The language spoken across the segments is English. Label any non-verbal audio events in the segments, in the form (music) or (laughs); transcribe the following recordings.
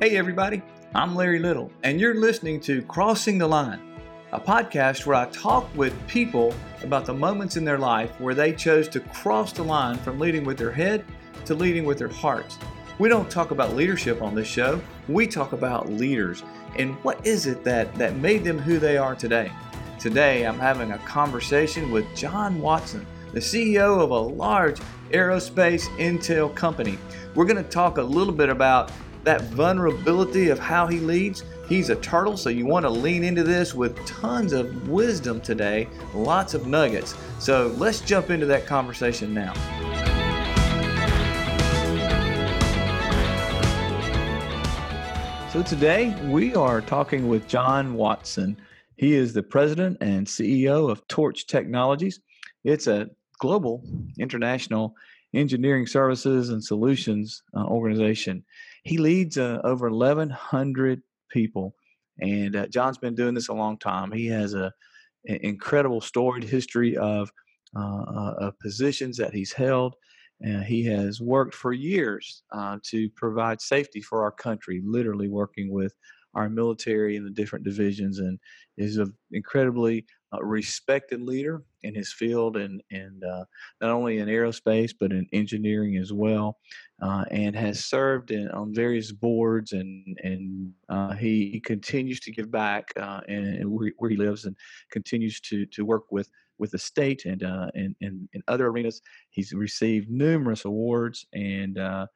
Hey, everybody, I'm Larry Little, and you're listening to Crossing the Line, a podcast where I talk with people about the moments in their life where they chose to cross the line from leading with their head to leading with their hearts. We don't talk about leadership on this show, we talk about leaders and what is it that, that made them who they are today. Today, I'm having a conversation with John Watson, the CEO of a large aerospace intel company. We're going to talk a little bit about that vulnerability of how he leads. He's a turtle, so you want to lean into this with tons of wisdom today, lots of nuggets. So let's jump into that conversation now. So today we are talking with John Watson. He is the president and CEO of Torch Technologies. It's a global, international engineering services and solutions uh, organization. He leads uh, over 1,100 people, and uh, John's been doing this a long time. He has a an incredible storied history of uh, uh, of positions that he's held. Uh, he has worked for years to provide safety for our country, literally working with our military in the different divisions, and is an incredibly uh, respected leader in his field and and uh, not only in aerospace but in engineering as well, uh, and has served in, on various boards and and uh, he, continues to give back uh, and, where, where, he lives and continues to to work with with the state and uh, and, and in other arenas. He's received numerous awards and. Uh,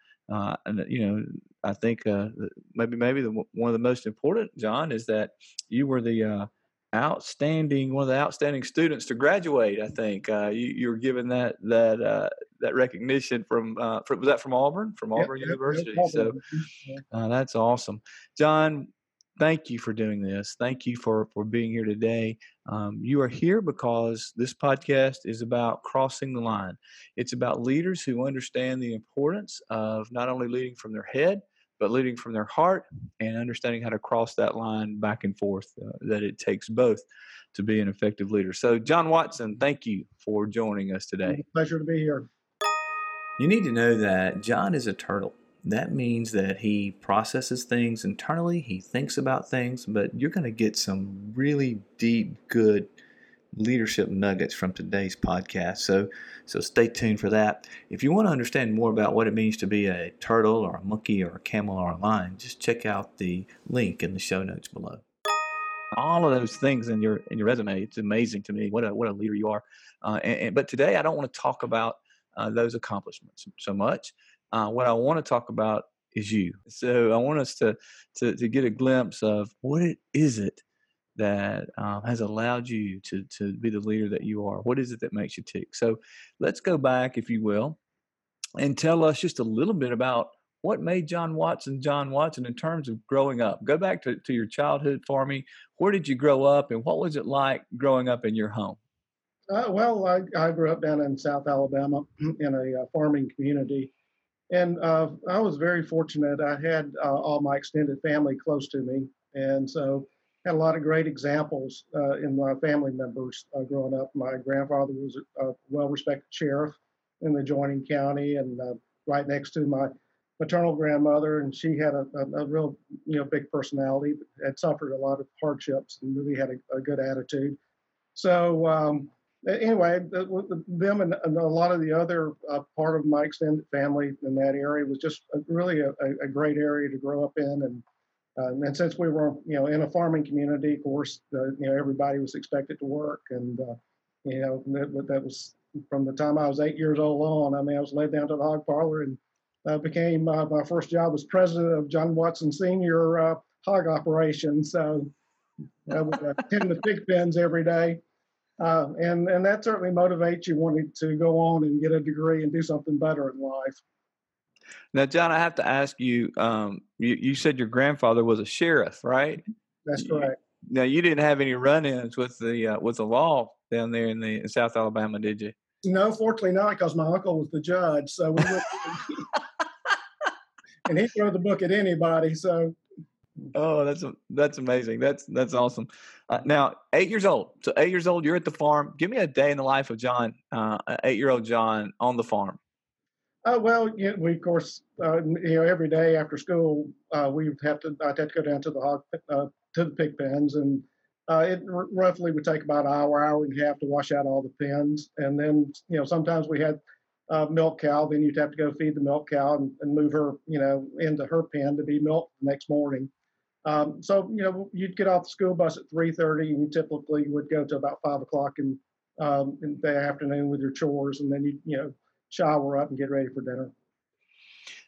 and you know, I think uh, maybe maybe the, one of the most important, John, is that you were the uh, outstanding one of the outstanding students to graduate. I think uh, you, you were given that that uh, that recognition from, uh, from, was that from Auburn from Auburn yep, University. Yep, so uh, that's awesome, John. Thank you for doing this. Thank you for for being here today. Um, you are here because this podcast is about crossing the line. It's about leaders who understand the importance of not only leading from their head but leading from their heart and understanding how to cross that line back and forth uh, that it takes both to be an effective leader. So, John Watson, thank you for joining us today. Pleasure to be here. You need to know that John is a turtle. That means that he processes things internally, he thinks about things, but you're going to get some really deep, good leadership nuggets from today's podcast. So, so stay tuned for that. If you want to understand more about what it means to be a turtle or a monkey or a camel or a lion, just check out the link in the show notes below. All of those things in your in your resume, it's amazing to me. What a what a leader you are. Uh, and, and, but today, I don't want to talk about uh, those accomplishments so much. Uh, what I want to talk about is you. So I want us to, to to get a glimpse of what it is it that um, has allowed you to to be the leader that you are? What is it that makes you tick? So let's go back, if you will, and tell us just a little bit about what made John Watson John Watson in terms of growing up. Go back to, to your childhood for me. Where did you grow up, and what was it like growing up in your home? Uh, well, I, I, grew up down in South Alabama (clears throat) in a uh, farming community. And uh, I was very fortunate. I had uh, all my extended family close to me. And so had a lot of great examples uh, in my family members uh, growing up. My grandfather was a, a well-respected sheriff in the adjoining county, and uh, right next to my maternal grandmother, and she had a, a, a, real, you know, big personality. Had suffered a lot of hardships and really had a, good attitude. So um, anyway, them and, and, a lot of the other uh, part of my extended family in that area was just really a, a, great area to grow up in and um, and since we were, you know, in a farming community, of course, uh, you know, everybody was expected to work, and uh, you know, that, that, was from the time I was eight years old on. I mean, I was led down to the hog parlor and uh, became uh, my first job was president of John Watson Senior uh, Hog Operation. So I would attend the pig pens every day. Uh, and and that certainly motivates you wanting to go on and get a degree and do something better in life. Now, John, I have to ask you. Um, you, you said your grandfather was a sheriff, right? That's correct. Now, you didn't have any run-ins with the uh, with the law down there in the in South Alabama, did you? No, fortunately not, because my uncle was the judge. So we (laughs) and he threw the book at anybody. So. Oh, that's that's amazing. That's that's awesome. Uh, now, eight years old. So eight years old, you're at the farm. Give me a day in the life of John, uh, eight year old John on the farm. Uh, well, we of course, uh, you know, every day after school, uh, we have to. I had to go down to the hog, uh, to the pig pens, and uh, it r- roughly would take about an hour, hour and a half to wash out all the pens, and then you know sometimes we had uh, milk cow. Then you'd have to go feed the milk cow and, and move her, you know, into her pen to be milked the next morning. Um, so you know, you'd get off the school bus at 3:30, and you typically would go to about five o'clock in, um, in the afternoon with your chores, and then you you know shower up and get ready for dinner.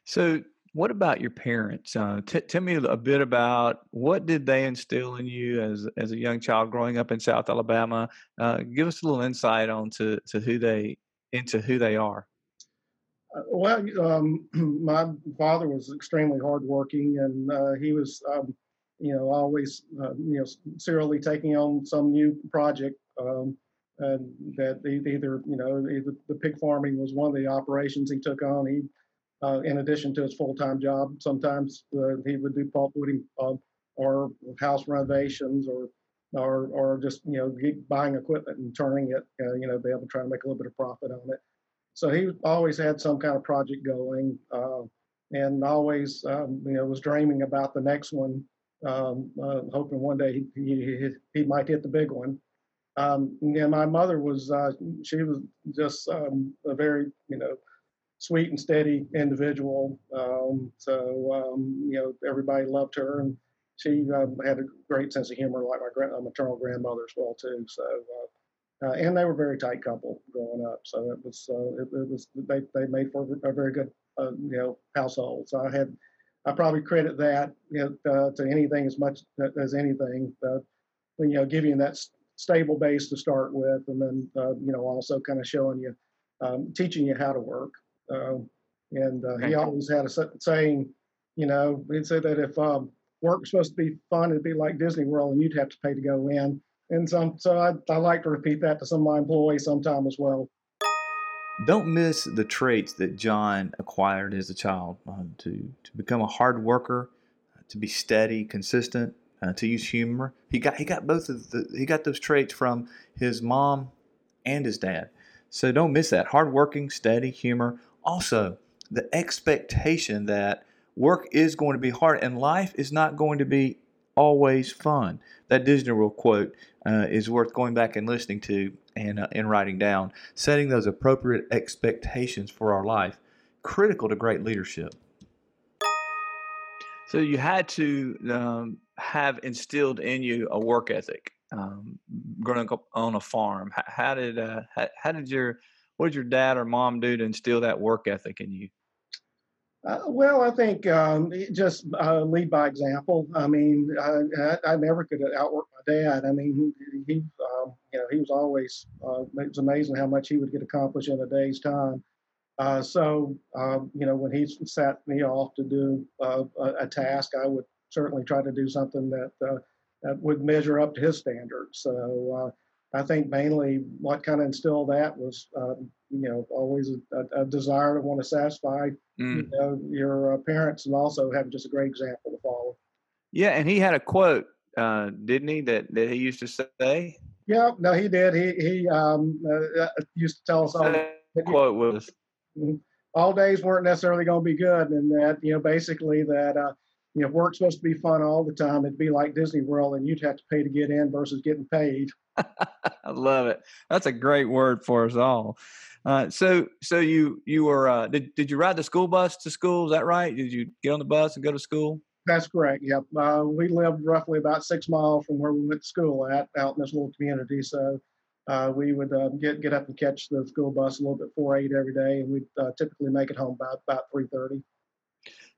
So, what about your parents? Uh, t- tell me a bit about what did they instill in you as as a young child growing up in South Alabama. Uh, give us a little insight on to, to who they into who they are. Uh, well, um, (clears throat) my father was extremely hardworking, and uh, he was, um, you know, always, uh, you know, serially taking on some new project. Um, and that either, you know, either the pig farming was one of the operations he took on. He, uh, in addition to his full-time job, sometimes uh, he would do pulpwooding uh, or house renovations or or or just you know buying equipment and turning it, uh, you know, be able to try to make a little bit of profit on it. So he always had some kind of project going, uh, and always um, you know was dreaming about the next one, um, uh, hoping one day he, he, he might hit the big one. Um, and my mother was uh, she was just um, a very you know sweet and steady individual. Um, so um, you know everybody loved her, and she um, had a great sense of humor, like my grand, maternal grandmother as well too. So. Uh, uh, and they were a very tight couple growing up, so it was uh, it, it, was they they made for a very good uh, you know household. So I had I probably credit that you know, uh, to anything as much as anything. Uh, you know, giving that stable base to start with, and then uh, you know also kind of showing you, um, teaching you how to work. Um, and uh, he always had a saying, you know, he'd say that if um, work was supposed to be fun, it'd be like Disney World, and you'd have to pay to go in. And some, so I, I like to repeat that to some of my employees sometime as well. Don't miss the traits that John acquired as a child uh, to to become a hard worker, to be steady, consistent, uh, to use humor. He got he got both of the he got those traits from his mom and his dad. So don't miss that. Hardworking, steady, humor. Also, the expectation that work is going to be hard and life is not going to be always fun. That Disney World quote uh, is worth going back and listening to and, uh, and writing down. Setting those appropriate expectations for our life, critical to great leadership. So you had to um, have instilled in you a work ethic um, growing up on a farm. How, did uh, how, how, did your what did your dad or mom do to instill that work ethic in you? Uh, well, I think um, just uh, lead by example. I mean, I, I, never could outwork my dad. I mean, he, he um, you know, he was always. Uh, it was amazing how much he would get accomplished in a day's time. Uh, so, um, you know, when he sat me off to do uh, a, a, task, I would certainly try to do something that, uh, that would measure up to his standards. So uh, I think mainly what kind of instilled that was, um, you know, always a, a, desire to want to satisfy mm. you know, your uh, parents and also have just a great example to follow. Yeah, and he had a quote, uh, didn't he, that, that he used to say? Yeah, no, he did. He he um, uh, used to tell us all. The quote was. "All days weren't necessarily going to be good," and that you know basically that uh, you know, if work's supposed to be fun all the time, it'd be like Disney World, and you'd have to pay to get in versus getting paid. (laughs) I love it. That's a great word for us all. Uh, so, so you you were uh, did did you ride the school bus to school? Is that right? Did you get on the bus and go to school? That's correct. Yep. Uh, we lived roughly about six miles from where we went to school at, out in this little community. So uh, we would uh, get get up and catch the school bus a little bit before eight every day, and we'd uh, typically make it home by about three thirty.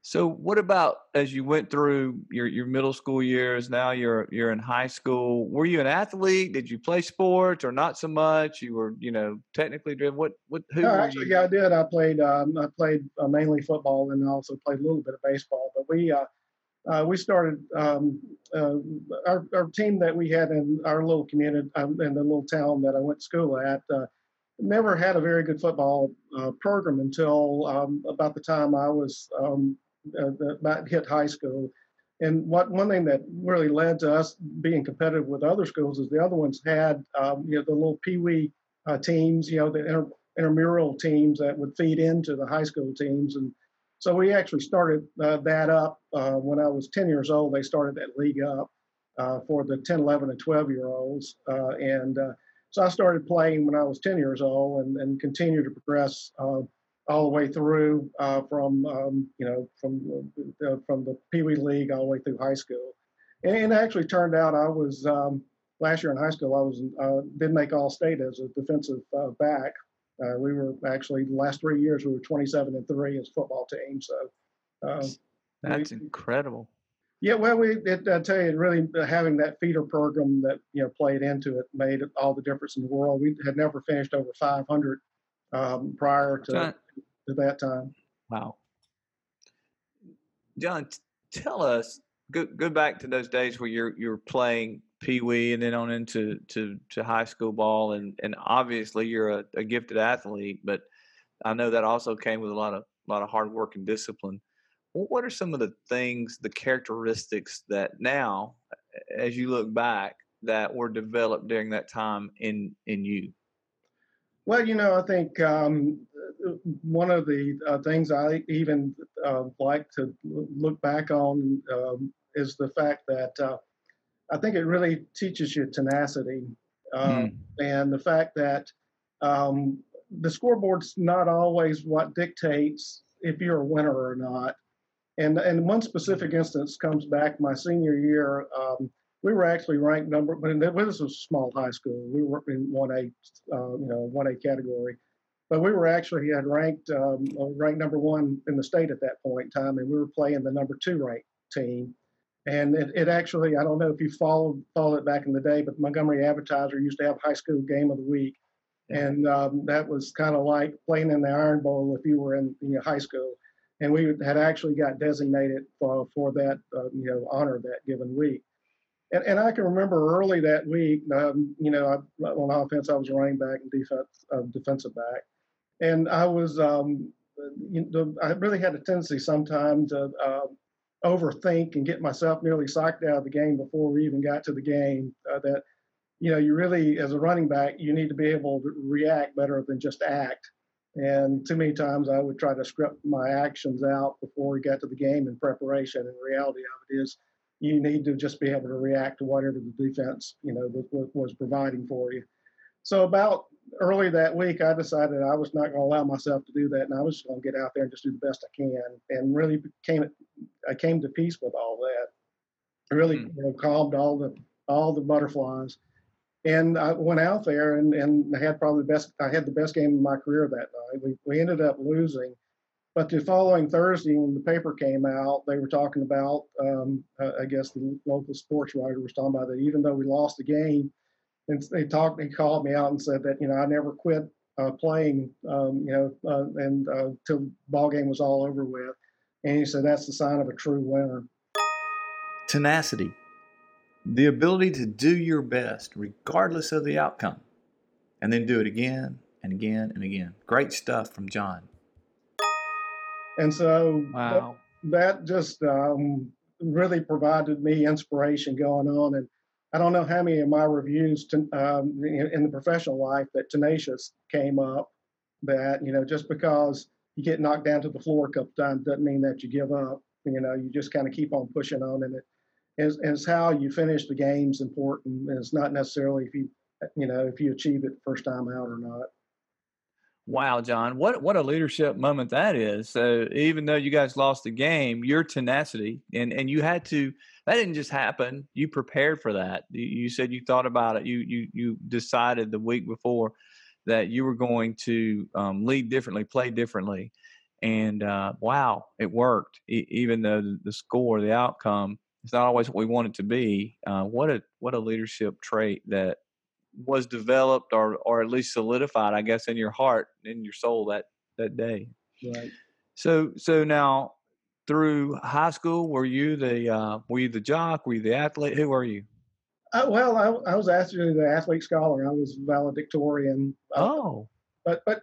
So what about as you went through your, your middle school years, now you're you're in high school, were you an athlete? Did you play sports or not so much? You were, you know, technically driven. What what who no, actually, yeah, I did. I played um, I played uh, mainly football and also played a little bit of baseball. But we uh, uh, we started um, uh, our, our team that we had in our little community um, in the little town that I went to school at uh, never had a very good football uh, program until um, about the time I was um, uh, hit high school. And what one thing that really led to us being competitive with other schools is the other ones had um, you know the little pee wee uh, teams, you know, the inter, intramural teams that would feed into the high school teams. And so we actually started uh, that up uh, when I was 10 years old. They started that league up uh, for the 10, 11, and 12 year olds. Uh, and uh, so I started playing when I was 10 years old and, and continued to progress all the way through from, um, you know, from, from the Pee Wee League all the way through high school. And it actually turned out I was, um, last year in high school, I was did make All State as a defensive back. Uh, we were actually the last three years we were 27 and three as a football team. So um, that's we, incredible. Yeah, well, we it, I tell you, really uh, having that feeder program that you know played into it made all the difference in the world. We had never finished over 500 um, prior to, John, to that time. Wow, John, tell us. Go, go back to those days where you're you're playing pee wee and then on into to, to high school ball and and obviously you're a, a, gifted athlete but i know that also came with a lot of a lot of hard work and discipline what are some of the things the characteristics that now as you look back that were developed during that time in in you well you know i think um, one of the uh, things i even uh, like to look back on um, is the fact that uh, I think it really teaches you tenacity mm. and the fact that um, the scoreboard's not always what dictates if you're a winner or not. And and one specific instance comes back my senior year. Um, we were actually ranked number, but this was a small high school. We were in one A, uh, you know, one A category, but we were actually had ranked um, ranked number one in the state at that point in time, and we were playing the number two ranked team. And it, it, actually, I don't know if you followed followed it back in the day, but Montgomery Advertiser used to have high school game of the week, and um, that was kind of like playing in the Iron Bowl if you were in you know, high school. And we had actually got designated for for that uh, you know honor that given week. And, and I can remember early that week, um, you know, I, on offense I was running back and defense uh, defensive back, and I was um, you know, I really had a tendency sometimes to uh, overthink and get myself nearly psyched out of the game before we even got to the game. Uh, that you know, you really, as a running back, you need to be able to react better than just act. And too many times I would try to script my actions out before we got to the game in preparation. And reality of it is, you need to just be able to react to whatever the defense, you know, was, was providing for you. So about early that week, I decided I was not going to allow myself to do that, and I was just going to get out there and just do the best I can. And really came I came to peace with all that. I really mm. you know, calmed all the all the butterflies, and I went out there and and had probably the best. I had the best game of my career that night. We we ended up losing, but the following Thursday when the paper came out, they were talking about. Um, I guess the local sports writer was talking about that even though we lost the game and they talked. He called me out and said that you know I never quit uh, playing, um, you know, uh, and uh, till ball game was all over with. And he said that's the sign of a true winner. Tenacity, the ability to do your best regardless of the outcome, and then do it again and again and again. Great stuff from John. And so wow. that, that just um, really provided me inspiration going on and I don't know how many of my reviews to, um, in, in, the professional life that tenacious came up. That you know, just because you get knocked down to the floor a couple times doesn't mean that you give up. You know, you just kind of keep on pushing on, and it is, how you finish the game's important. It's not necessarily if you you know if you achieve it first time out or not. Wow, John, what what a leadership moment that is. So even though you guys lost the game, your tenacity and and you had to that didn't just happen. You prepared for that. You said you thought about it. You you you decided the week before that you were going to um, lead differently, play differently, and uh, wow, it worked. E- even though the, score, the outcome, is not always what we want it to be. Uh, what a what a leadership trait that was developed or or at least solidified, I guess, in your heart, in your soul that that day. Right. So so now through high school, were you the uh, were you the jock? Were you the athlete? Who were you? Uh, well, I, I was actually the athlete scholar. I was valedictorian. Uh, oh. But but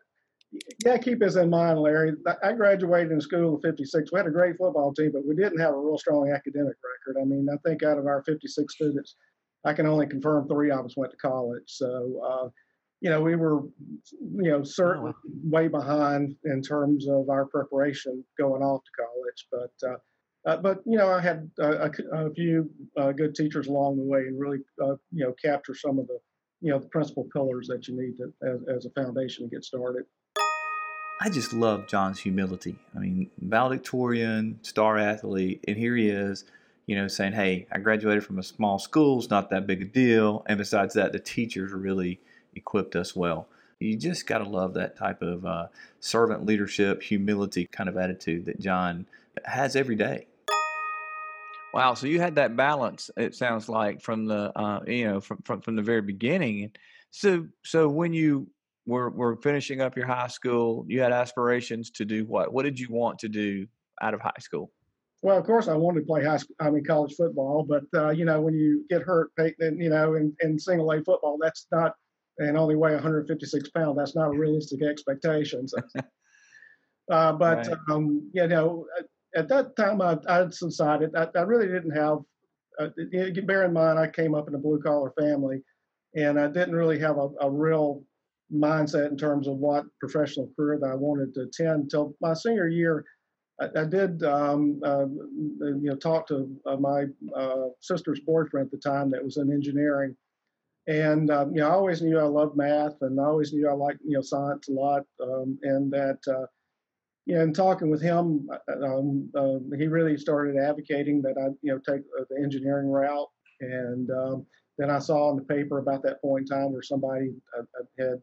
yeah, keep this in mind, Larry. I graduated in school in '56. We had a great football team, but we didn't have a real strong academic record. I mean, I think out of our 56 students, I can only confirm three of us went to college. So, uh, you know, we were, you know, certainly oh, way behind in terms of our preparation going off to college. But, uh, uh, but you know, I had a, a few uh, good teachers along the way, and really, uh, you know, capture some of the, you know, the principal pillars that you need to, as, as a foundation to get started. I just love John's humility. I mean, valedictorian, star athlete, and here he is, you know, saying, "Hey, I graduated from a small school. It's not that big a deal." And besides that, the teachers really equipped us well. You just got to love that type of uh, servant leadership, humility kind of attitude that John has every day. Wow. So you had that balance. It sounds like from the uh, you know from, from from the very beginning. So so when you were were finishing up your high school, you had aspirations to do what? What did you want to do out of high school? Well, of course, I wanted to play high school. I mean, college football. But uh, you know, when you get hurt, you know, in, in single A football, that's not and only weigh 156 pounds. That's not a realistic expectation. So. (laughs) uh, but right. um, you know, at that time, I, I decided I, I really didn't have. Uh, bear in mind, I came up in a blue collar family, and I didn't really have a, a real mindset in terms of what professional career that I wanted to attend until my senior year. I, I did, um, uh, you know, talk to uh, my uh, sister's boyfriend at the time that was in engineering, and um, you know, I always knew I loved math, and I always knew I liked you know science a lot, um, and that uh, you know, in talking with him, uh, um, uh, he really started advocating that I you know take uh, the engineering route, and um, then I saw in the paper about that point in time where somebody uh, had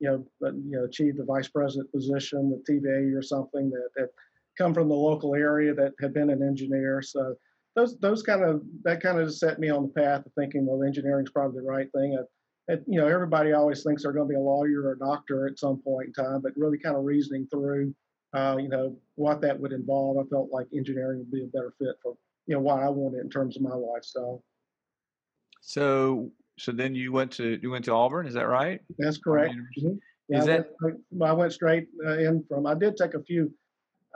you know you know achieved a vice president position with TVA or something that had come from the local area that had been an engineer, so those those kind of that kind of set me on the path of thinking, well, engineering is probably the right thing. I, I, you know, everybody always thinks they're going to be a lawyer or a doctor at some point in time, but really kind of reasoning through, uh, you know, what that would involve, I felt like engineering would be a better fit for you know what I wanted in terms of my lifestyle. So, so then you went to you went to Auburn, is that right? That's correct. Mm-hmm. Yeah, is I that went, I went straight uh, in from. I did take a few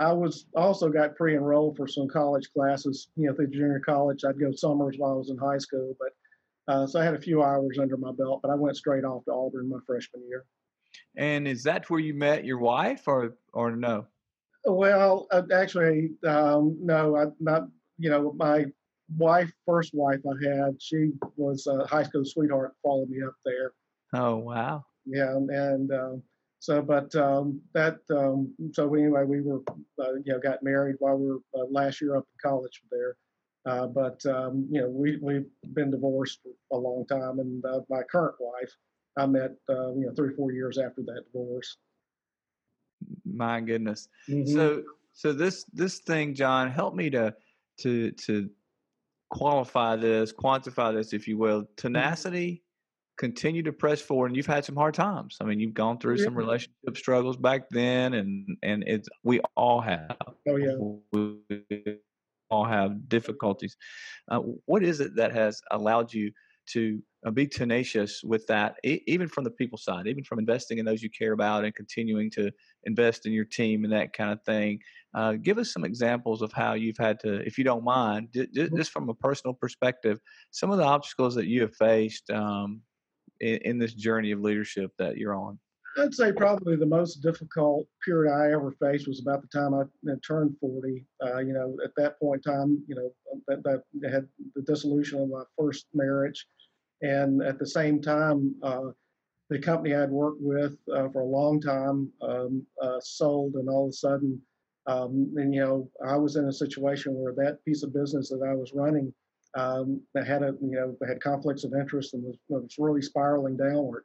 I was also got pre-enrolled for some college classes. You know, through junior college, I'd go summers while I was in high school, but uh, so I had a few hours under my belt. But I went straight off to Auburn my freshman year. And is that where you met your wife, or or no? Well, uh, actually, um, no. I not. You know, my wife, first wife I had, she was a high school sweetheart. Followed me up there. Oh wow. Yeah, and. Um, so, but um, that um, so anyway, we were uh, you know got married while we were uh, last year up in college there. Uh, but um, you know we we've been divorced a long time, and uh, my current wife I met uh, you know three or four years after that divorce. My goodness. Mm-hmm. So so this this thing, John, help me to to to qualify this, quantify this, if you will. Mm-hmm. Tenacity continue to press forward and you've had some hard times. I mean you've gone through yeah. some relationship struggles back then and and it's we all have. Oh yeah. We all have difficulties. Uh, what is it that has allowed you to uh, be tenacious with that e- even from the people side even from investing in those you care about and continuing to invest in your team and that kind of thing? Uh, give us some examples of how you've had to if you don't mind d- d- mm-hmm. just from a personal perspective some of the obstacles that you have faced um, in, in this journey of leadership that you're on? I'd say probably the most difficult period I ever faced was about the time I turned 40. Uh, you know, at that point in time, you know, that, that had the dissolution of my first marriage. And at the same time, uh, the company I'd worked with uh, for a long time um, uh, sold, and all of a sudden, um, and you know, I was in a situation where that piece of business that I was running um, that had a you know had conflicts of interest and was, was really spiraling downward.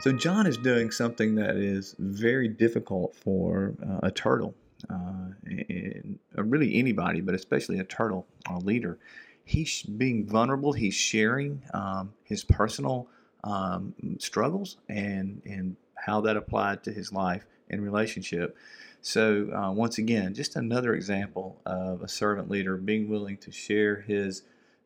So John is doing something that is very difficult for uh, a turtle, uh, and, really anybody, but especially a turtle, a leader. He's being vulnerable. He's sharing um, his personal um, struggles and and how that applied to his life and relationship. So, uh, once again, just another example of a servant leader being willing to share his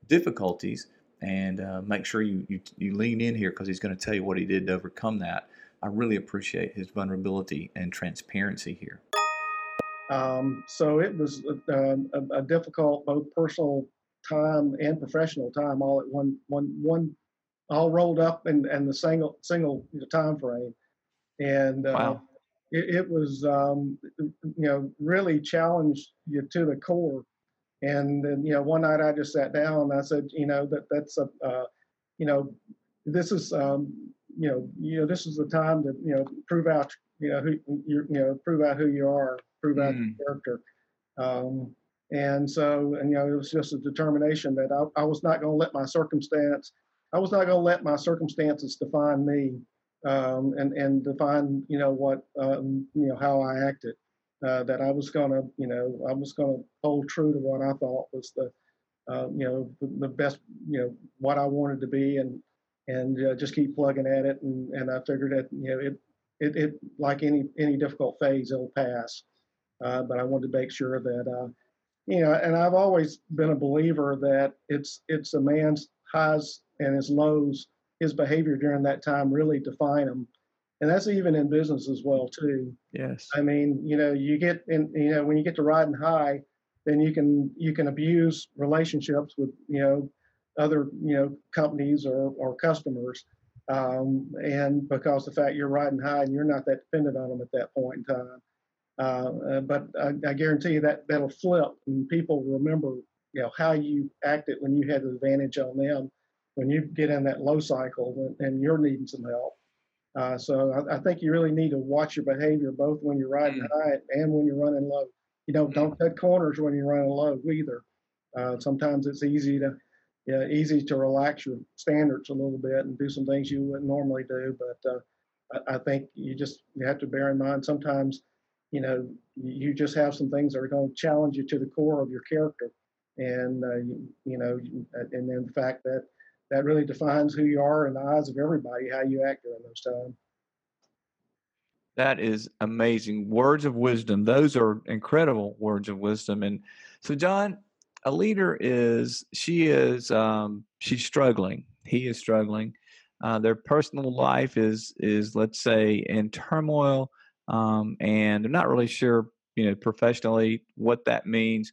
difficulties and uh, make sure you, you, you lean in here because he's going to tell you what he did to overcome that. I really appreciate his vulnerability and transparency here. Um, so it was a, uh, a, a, difficult, both personal time and professional time, all at one one one all rolled up in, in the single single time frame, and uh, wow. It, it, was um, you know really challenged you to the core. And then you know one night I just sat down and I said you know that that's a uh, you know this is um, you know you know this is the time to you know prove out you know who you you know prove out who you are, prove out mm. your character. Um, and so, and you know, it was just a determination that I, I was not going to let my circumstance, I was not going to let my circumstances define me, um, and and define you know what um, you know how I acted. Uh, that I was to, you know, I was to hold true to what I thought was the, uh, you know, the, the, best, you know, what I wanted to be, and and uh, just keep plugging at it. And, and I figured that, you know, it, it, it like any any difficult phase, it'll pass. Uh, but I wanted to make sure that uh, you know, and I've always been a believer that it's it's a man's highs and his lows, his behavior during that time really define him, and that's even in business as well too. Yes. I mean, you know, you get in, you know, when you get to riding high, then you can you can abuse relationships with you know other you know companies or or customers. Um, and because the fact you're riding high and you're not that dependent on them at that point in time. Uh, uh, but I, I, guarantee you that that'll flip, and people remember, you know, how you acted when you had the advantage on them. When you get in that low cycle and, you're needing some help. Uh, so I, I, think you really need to watch your behavior both when you're riding mm. high and when you're running low. You know, mm. don't cut corners when you're running low either. Uh, sometimes it's easy to yeah, easy to relax your standards a little bit and do some things you wouldn't normally do. But uh, I, I, think you just you have to bear in mind sometimes you know, you just have some things that are going to challenge you to the core of your character, and uh, you, you, know, and then the fact that that really defines who you are in the eyes of everybody, how you act during those times. That is amazing. Words of wisdom. Those are incredible words of wisdom. And so, John, a leader is she is um, she's struggling. He is struggling. Uh, their personal life is is let's say in turmoil um, and they're not really sure, you know, professionally what that means.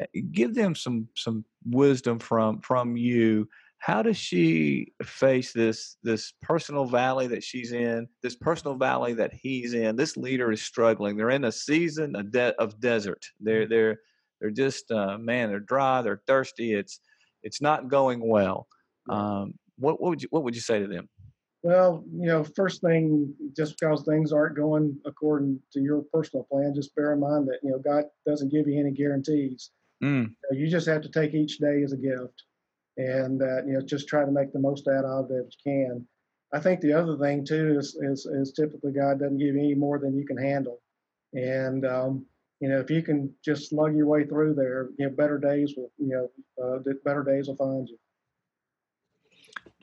Eh, give them some some wisdom from from you. How does she face this this personal valley that she's in? This personal valley that he's in. This leader is struggling. They're in a season of, de- of desert. They're mm-hmm. they're they're just uh, man. They're dry. They're thirsty. It's it's not going well. Um, what what would you what would you say to them? Well, you know, first thing, just because things aren't going according to your personal plan, just bear in mind that, you know, God doesn't give you any guarantees. Mm. You just have to take each day as a gift and, that you know, just try to make the most out of it if you can. I think the other thing, too, is, is, is typically God doesn't give you any more than you can handle. And, um, you know, if you can just slug your way through there, you know, better days will, you know, uh, better days will find you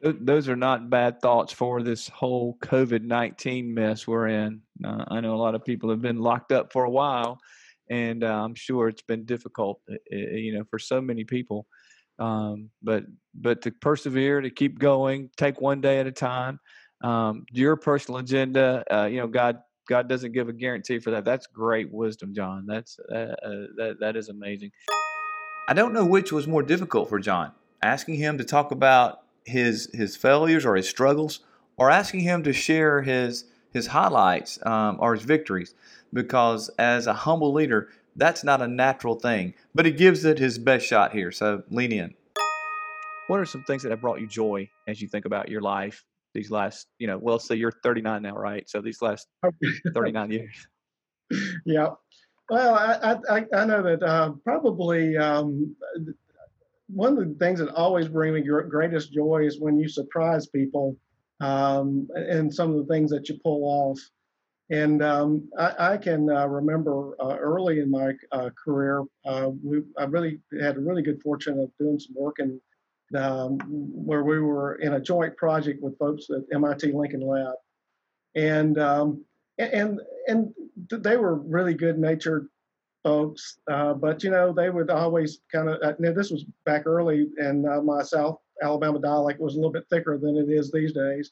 those are not bad thoughts for this whole COVID 19 mess we're in. Uh, I know a lot of people have been locked up for a while, and uh, I'm sure it's been difficult, uh, uh, you know, for so many people. Um, but but to persevere, to keep going, take one day at a time. Um, your personal agenda, uh, you know, God God doesn't give a guarantee for that. That's great wisdom, John. That's uh, that that is amazing. I don't know which was more difficult for John, asking him to talk about his his failures or his struggles, or asking him to share his his highlights um, or his victories, because as a humble leader, that's not a natural thing. But he gives it his best shot here. So lean in. What are some things that have brought you joy as you think about your life these last, you know, well, say you're 39 now, right? So these last (laughs) 39 years. Yeah. Well, I, I, I know that uh, probably um, one of the things that always bring me greatest joy is when you surprise people um, and some of the things that you pull off. And um, I, I, can uh, remember uh, early in my uh, career, uh, we, I really had a really good fortune of doing some work in um, where we were in a joint project with folks at MIT Lincoln Lab, and um, and and they were really good natured folks. Uh, but you know, they would always kind of. Uh, this was back early, and my South Alabama dialect was a little bit thicker than it is these days,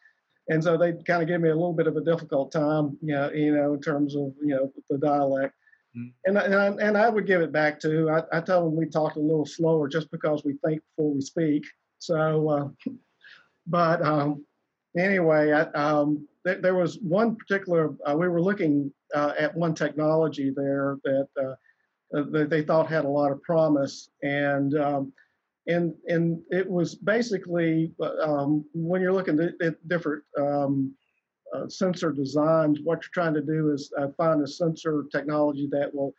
and so they kind of gave me a little bit of a difficult time, you know, you know, in terms of you know the dialect. Mm-hmm. And, and, I, and I would give it back to I, I tell them we talked a little slower just because we think before we speak. So uh, (laughs) but um, anyway, I, um, th- there was one particular. Uh, we were looking uh, at one technology there that, uh, that they thought had a lot of promise, and um, and and it was basically um, when you're looking at, at different um, uh, sensor designs, what you're trying to do is uh, find a sensor technology that will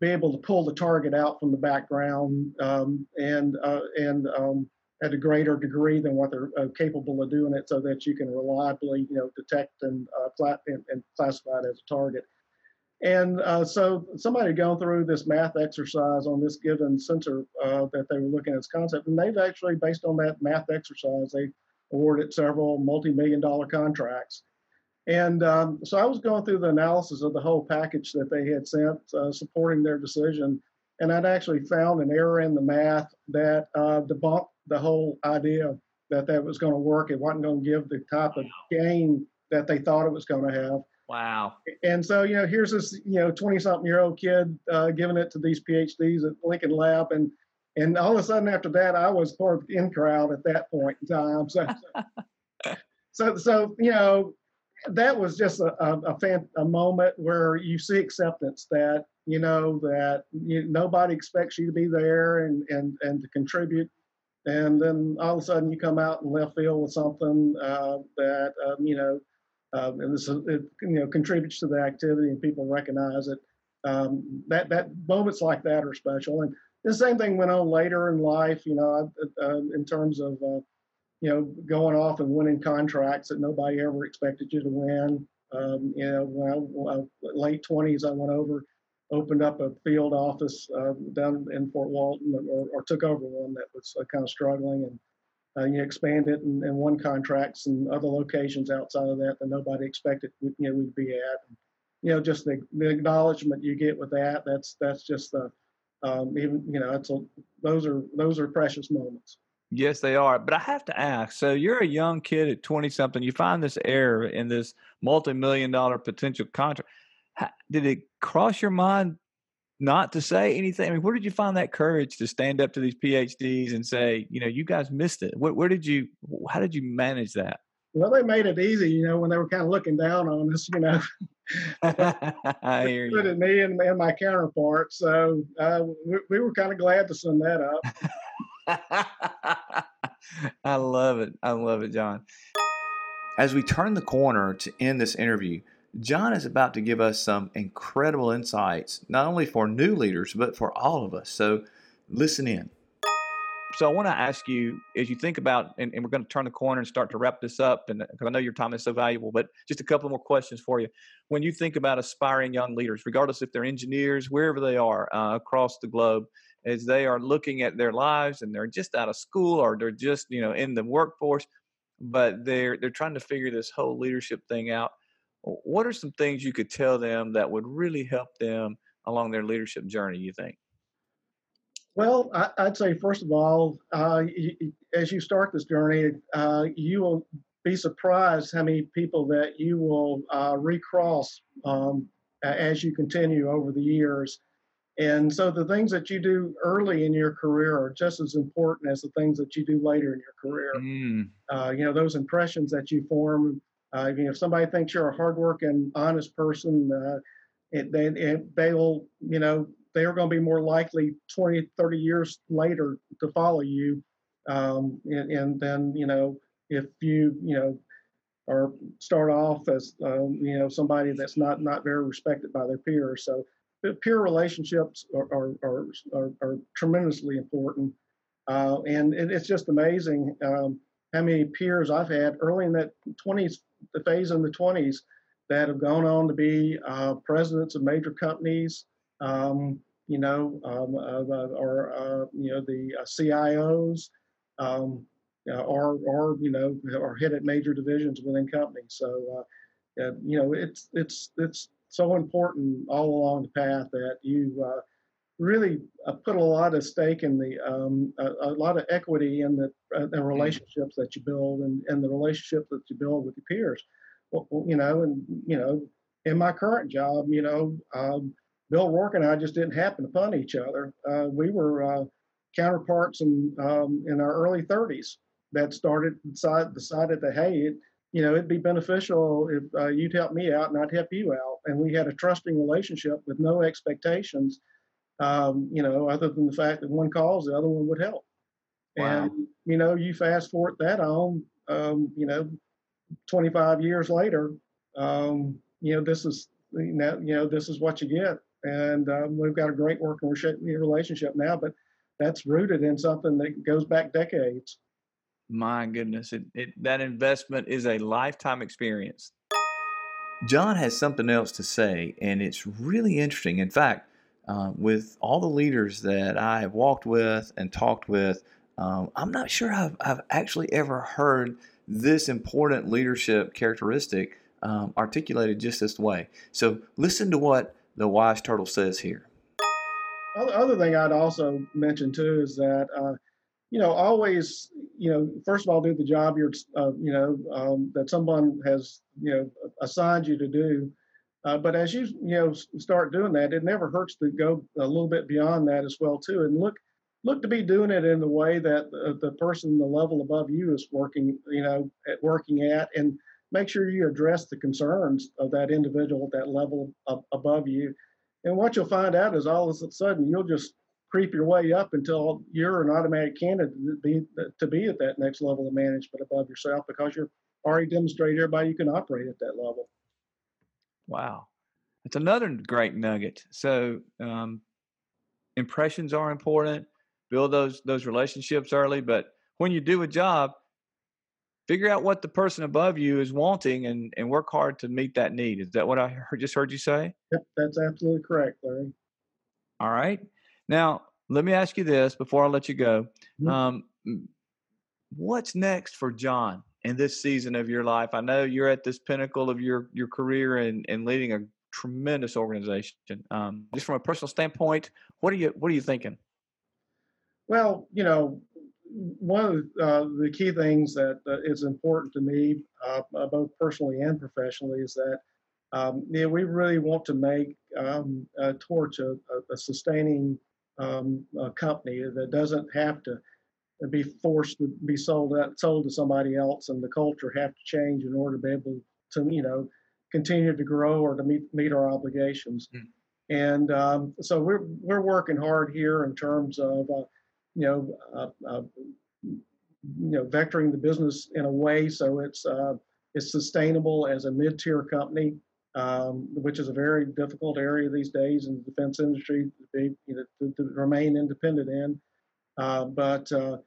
be able to pull the target out from the background um, and uh, and um, at a greater degree than what they're uh, capable of doing it, so that you can reliably, you know, detect and, uh, and, and classify it as a target. And uh, so somebody had gone through this math exercise on this given sensor uh, that they were looking at as concept, and they've actually, based on that math exercise, they awarded several multi-million dollar contracts. And um, so I was going through the analysis of the whole package that they had sent uh, supporting their decision, and I'd actually found an error in the math that uh, debunked the whole idea that that was going to work. It wasn't going to give the type of gain that they thought it was going to have. Wow. And so, you know, here's this, you know, 20 something year old kid uh, giving it to these PhDs at Lincoln Lab. And, and all of a sudden after that, I was part of the in crowd at that point in time. So, so, (laughs) so, so, you know, that was just a, a, a, fan, a moment where you see acceptance that, you know, that you, nobody expects you to be there and, and, and to contribute and then all of a sudden you come out in left field with something uh, that um, you know, um, and this it, you know contributes to the activity and people recognize it. Um, that that moments like that are special, and the same thing went on later in life. You know, uh, in terms of uh, you know going off and winning contracts that nobody ever expected you to win. Um, you know, when I, late twenties, I went over opened up a field office uh, down in Fort Walton, or, or, took over one that was uh, kind of struggling, and uh, you expanded and, and won contracts and other locations outside of that that nobody expected you know we'd be at. And, you know, just the, the acknowledgement you get with that. That's that's just the um, even you know, it's a, those are those are precious moments. Yes, they are. But I have to ask so you're a young kid at 20 something, you find this error in this multi million dollar potential contract did it cross your mind not to say anything? I mean, where did you find that courage to stand up to these PhDs and say, you know, you guys missed it? Where, where did you, how did you manage that? Well, they made it easy, you know, when they were kind of looking down on us, you know. (laughs) I hear you. At me and, and my counterpart. So uh, we, we were kind of glad to send that up. (laughs) I love it. I love it, John. As we turn the corner to end this interview, John is about to give us some incredible insights, not only for new leaders, but for all of us. So listen in. So I want to ask you, as you think about, and, and we're going to turn the corner and start to wrap this up, and because I know your time is so valuable, but just a couple more questions for you. When you think about aspiring young leaders, regardless if they're engineers, wherever they are uh, across the globe, as they are looking at their lives and they're just out of school or they're just you know in the workforce, but they're they're trying to figure this whole leadership thing out what are some things you could tell them that would really help them along their leadership journey, you think? Well, I, would say, first of all, uh, as you start this journey, uh, you will be surprised how many people that you will uh, recross um, as you continue over the years. And so the things that you do early in your career are just as important as the things that you do later in your career. Mm. Uh, you know, those impressions that you form uh, you if somebody thinks you're a hardworking, honest person, uh, it, they it, they'll you know they're going to be more likely 20, 30 years later to follow you. Um, and, and, then you know if you you know or start off as um, you know somebody that's not not very respected by their peers. So peer relationships are are, are, are, are tremendously important, uh, and it, it's just amazing. Um, how many peers I've had early in that 20s, the phase in the 20s, that have gone on to be uh, presidents of major companies, um, you know, um, uh, or uh, you know the uh, CIOs, um, or or you know, or hit at major divisions within companies. So, uh, you know, it's it's it's so important all along the path that you uh, really uh, put a lot of stake in the um, a, a, lot of equity in the, uh, the mm-hmm. relationships that you build and, and the relationships that you build with your peers. Well, you know, and you know, in my current job, you know, um, Bill Roark and I just didn't happen to upon each other. Uh, we were uh, counterparts in um, in our early 30s, that started decided, decided that hey, it, you know, it'd be beneficial if uh, you'd help me out and I'd help you out, and we had a trusting relationship with no expectations, um, you know, other than the fact that one calls, the other one would help. Wow. And you know, you fast forward that on, um, you know, 25 years later, um, you know, this is you know, you know, this is what you get, and um, we've got a great working relationship now, but that's rooted in something that goes back decades. My goodness, it, it, that investment is a lifetime experience. John has something else to say, and it's really interesting. In fact, uh, with all the leaders that I have walked with and talked with, um, I'm not sure I've, I've, actually ever heard this important leadership characteristic um, articulated just this way. So, listen to what the wise turtle says here. Other thing I'd also mention too is that uh, you know always you know first of all do the job you're uh, you know um, that someone has you know assigned you to do. Uh, but as you you know start doing that, it never hurts to go a little bit beyond that as well too, and look look to be doing it in the way that the, the person the level above you is working you know at working at and make sure you address the concerns of that individual at that level above you and what you'll find out is all of a sudden you'll just creep your way up until you're an automatic candidate to be, to be at that next level of management above yourself because you're already demonstrated everybody you can operate at that level. Wow. That's another great nugget. So um, impressions are important. Build those those relationships early, but when you do a job, figure out what the person above you is wanting and, and work hard to meet that need. Is that what I heard, just heard you say? Yep, that's absolutely correct, Larry. All right. Now, let me ask you this before I let you go. Mm-hmm. Um, what's next for John in this season of your life? I know you're at this pinnacle of your, your career and, and leading a tremendous organization. Um, just from a personal standpoint, what are you what are you thinking? Well, you know, one of uh, the key things that uh, is important to me, uh, uh both personally and professionally, is that um, yeah, we really want to make um, Torch a, a, sustaining um, a company that doesn't have to be forced to be sold out, sold to somebody else, and the culture have to change in order to be able to, you know, continue to grow or to meet meet our obligations. Mm. And um, so we're we're working hard here in terms of uh, you know, uh, uh, you know, vectoring the business in a way so it's uh, it's sustainable as a mid-tier company, um, which is a very difficult area these days in the defense industry to be, you know, to, to remain independent in. Uh, but uh,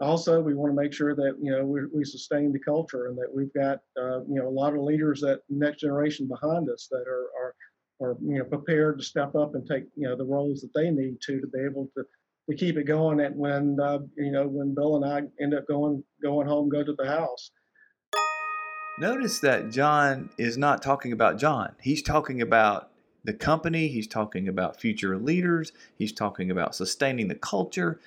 also, we want to make sure that you know we, we sustain the culture and that we've got uh, you know a lot of leaders that next generation behind us that are are are you know prepared to step up and take you know the roles that they need to to be able to to keep it going. And when uh, you know when Bill and I end up going going home, go to the house. Notice that John is not talking about John. He's talking about the company. He's talking about future leaders. He's talking about sustaining the culture.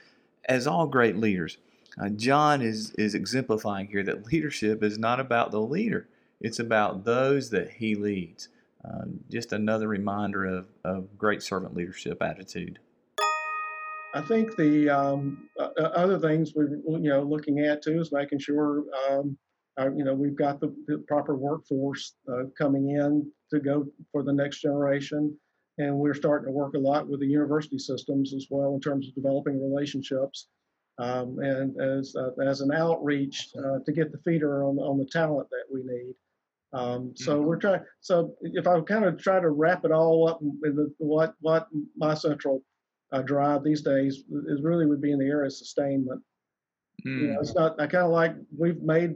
As all great leaders, uh, John is is exemplifying here that leadership is not about the leader. It's about those that he leads. Uh, just another reminder of, of great servant leadership attitude. I think the um, uh, other things we're you know looking at too is making sure um, uh, you know we've got the, the proper workforce uh, coming in to go for the next generation, and we're starting to work a lot with the university systems as well in terms of developing relationships um, and as uh, as an outreach uh, to get the feeder on on the talent that we need. Um, so mm-hmm. we're trying. So if I kind of try to wrap it all up in what what my central uh, drive these days is really would be in the area of sustainment. Mm. You know, it's not. I kind of like we've made.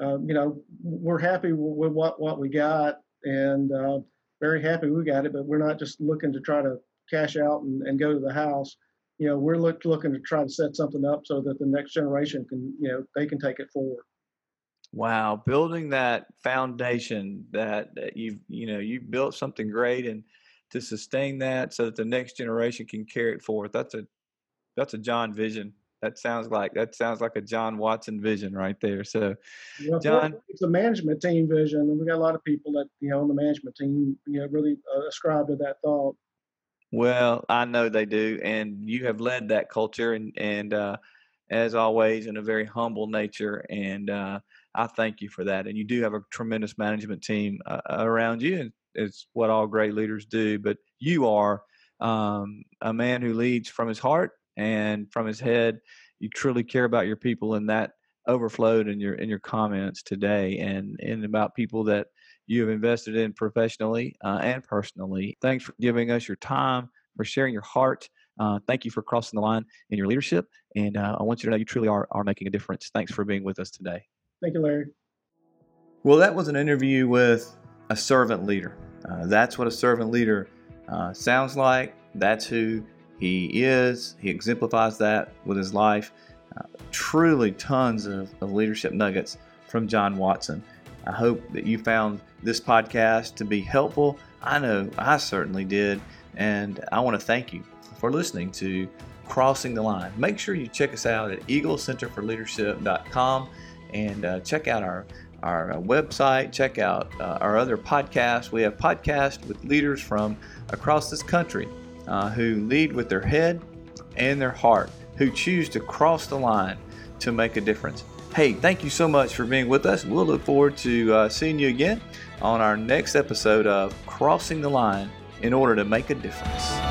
Uh, you know, we're happy with what what we got, and uh, very happy we got it. But we're not just looking to try to cash out and, and go to the house. You know, we're look, looking to try to set something up so that the next generation can, you know, they can take it forward. Wow, building that foundation that, that you've, you know, you've built something great and to sustain that so that the next generation can carry it forth. That's a that's a John vision. That sounds like that sounds like a John Watson vision right there. So, well, John, it's a management team vision, and we got a lot of people that you know on the management team, you know, really uh, ascribe to that thought. Well, I know they do, and you have led that culture, and and uh, as always, in a very humble nature. And uh, I thank you for that. And you do have a tremendous management team uh, around you, and it's what all great leaders do. But you are um, a man who leads from his heart and from his head. You truly care about your people, and that overflowed in your in your comments today, and and about people that you have invested in professionally uh, and personally. Thanks for giving us your time, for sharing your heart. Uh, thank you for crossing the line in your leadership, and uh, I want you to know you truly are are making a difference. Thanks for being with us today. Thank you, Larry. Well, that was an interview with a servant leader. Uh, that's what a servant leader uh, sounds like. That's who he is. He exemplifies that with his life. Uh, truly, tons of, of leadership nuggets from John Watson. I hope that you found this podcast to be helpful. I know I certainly did. And I want to thank you for listening to Crossing the Line. Make sure you check us out at eaglecenterforleadership.com and uh, check out our our uh, website, check out uh, our other podcasts. We have podcasts with leaders from across this country uh, who lead with their head and their heart, who choose to cross the line to make a difference. Hey, thank you so much for being with us. We'll look forward to uh, seeing you again on our next episode of Crossing the Line in order to make a difference.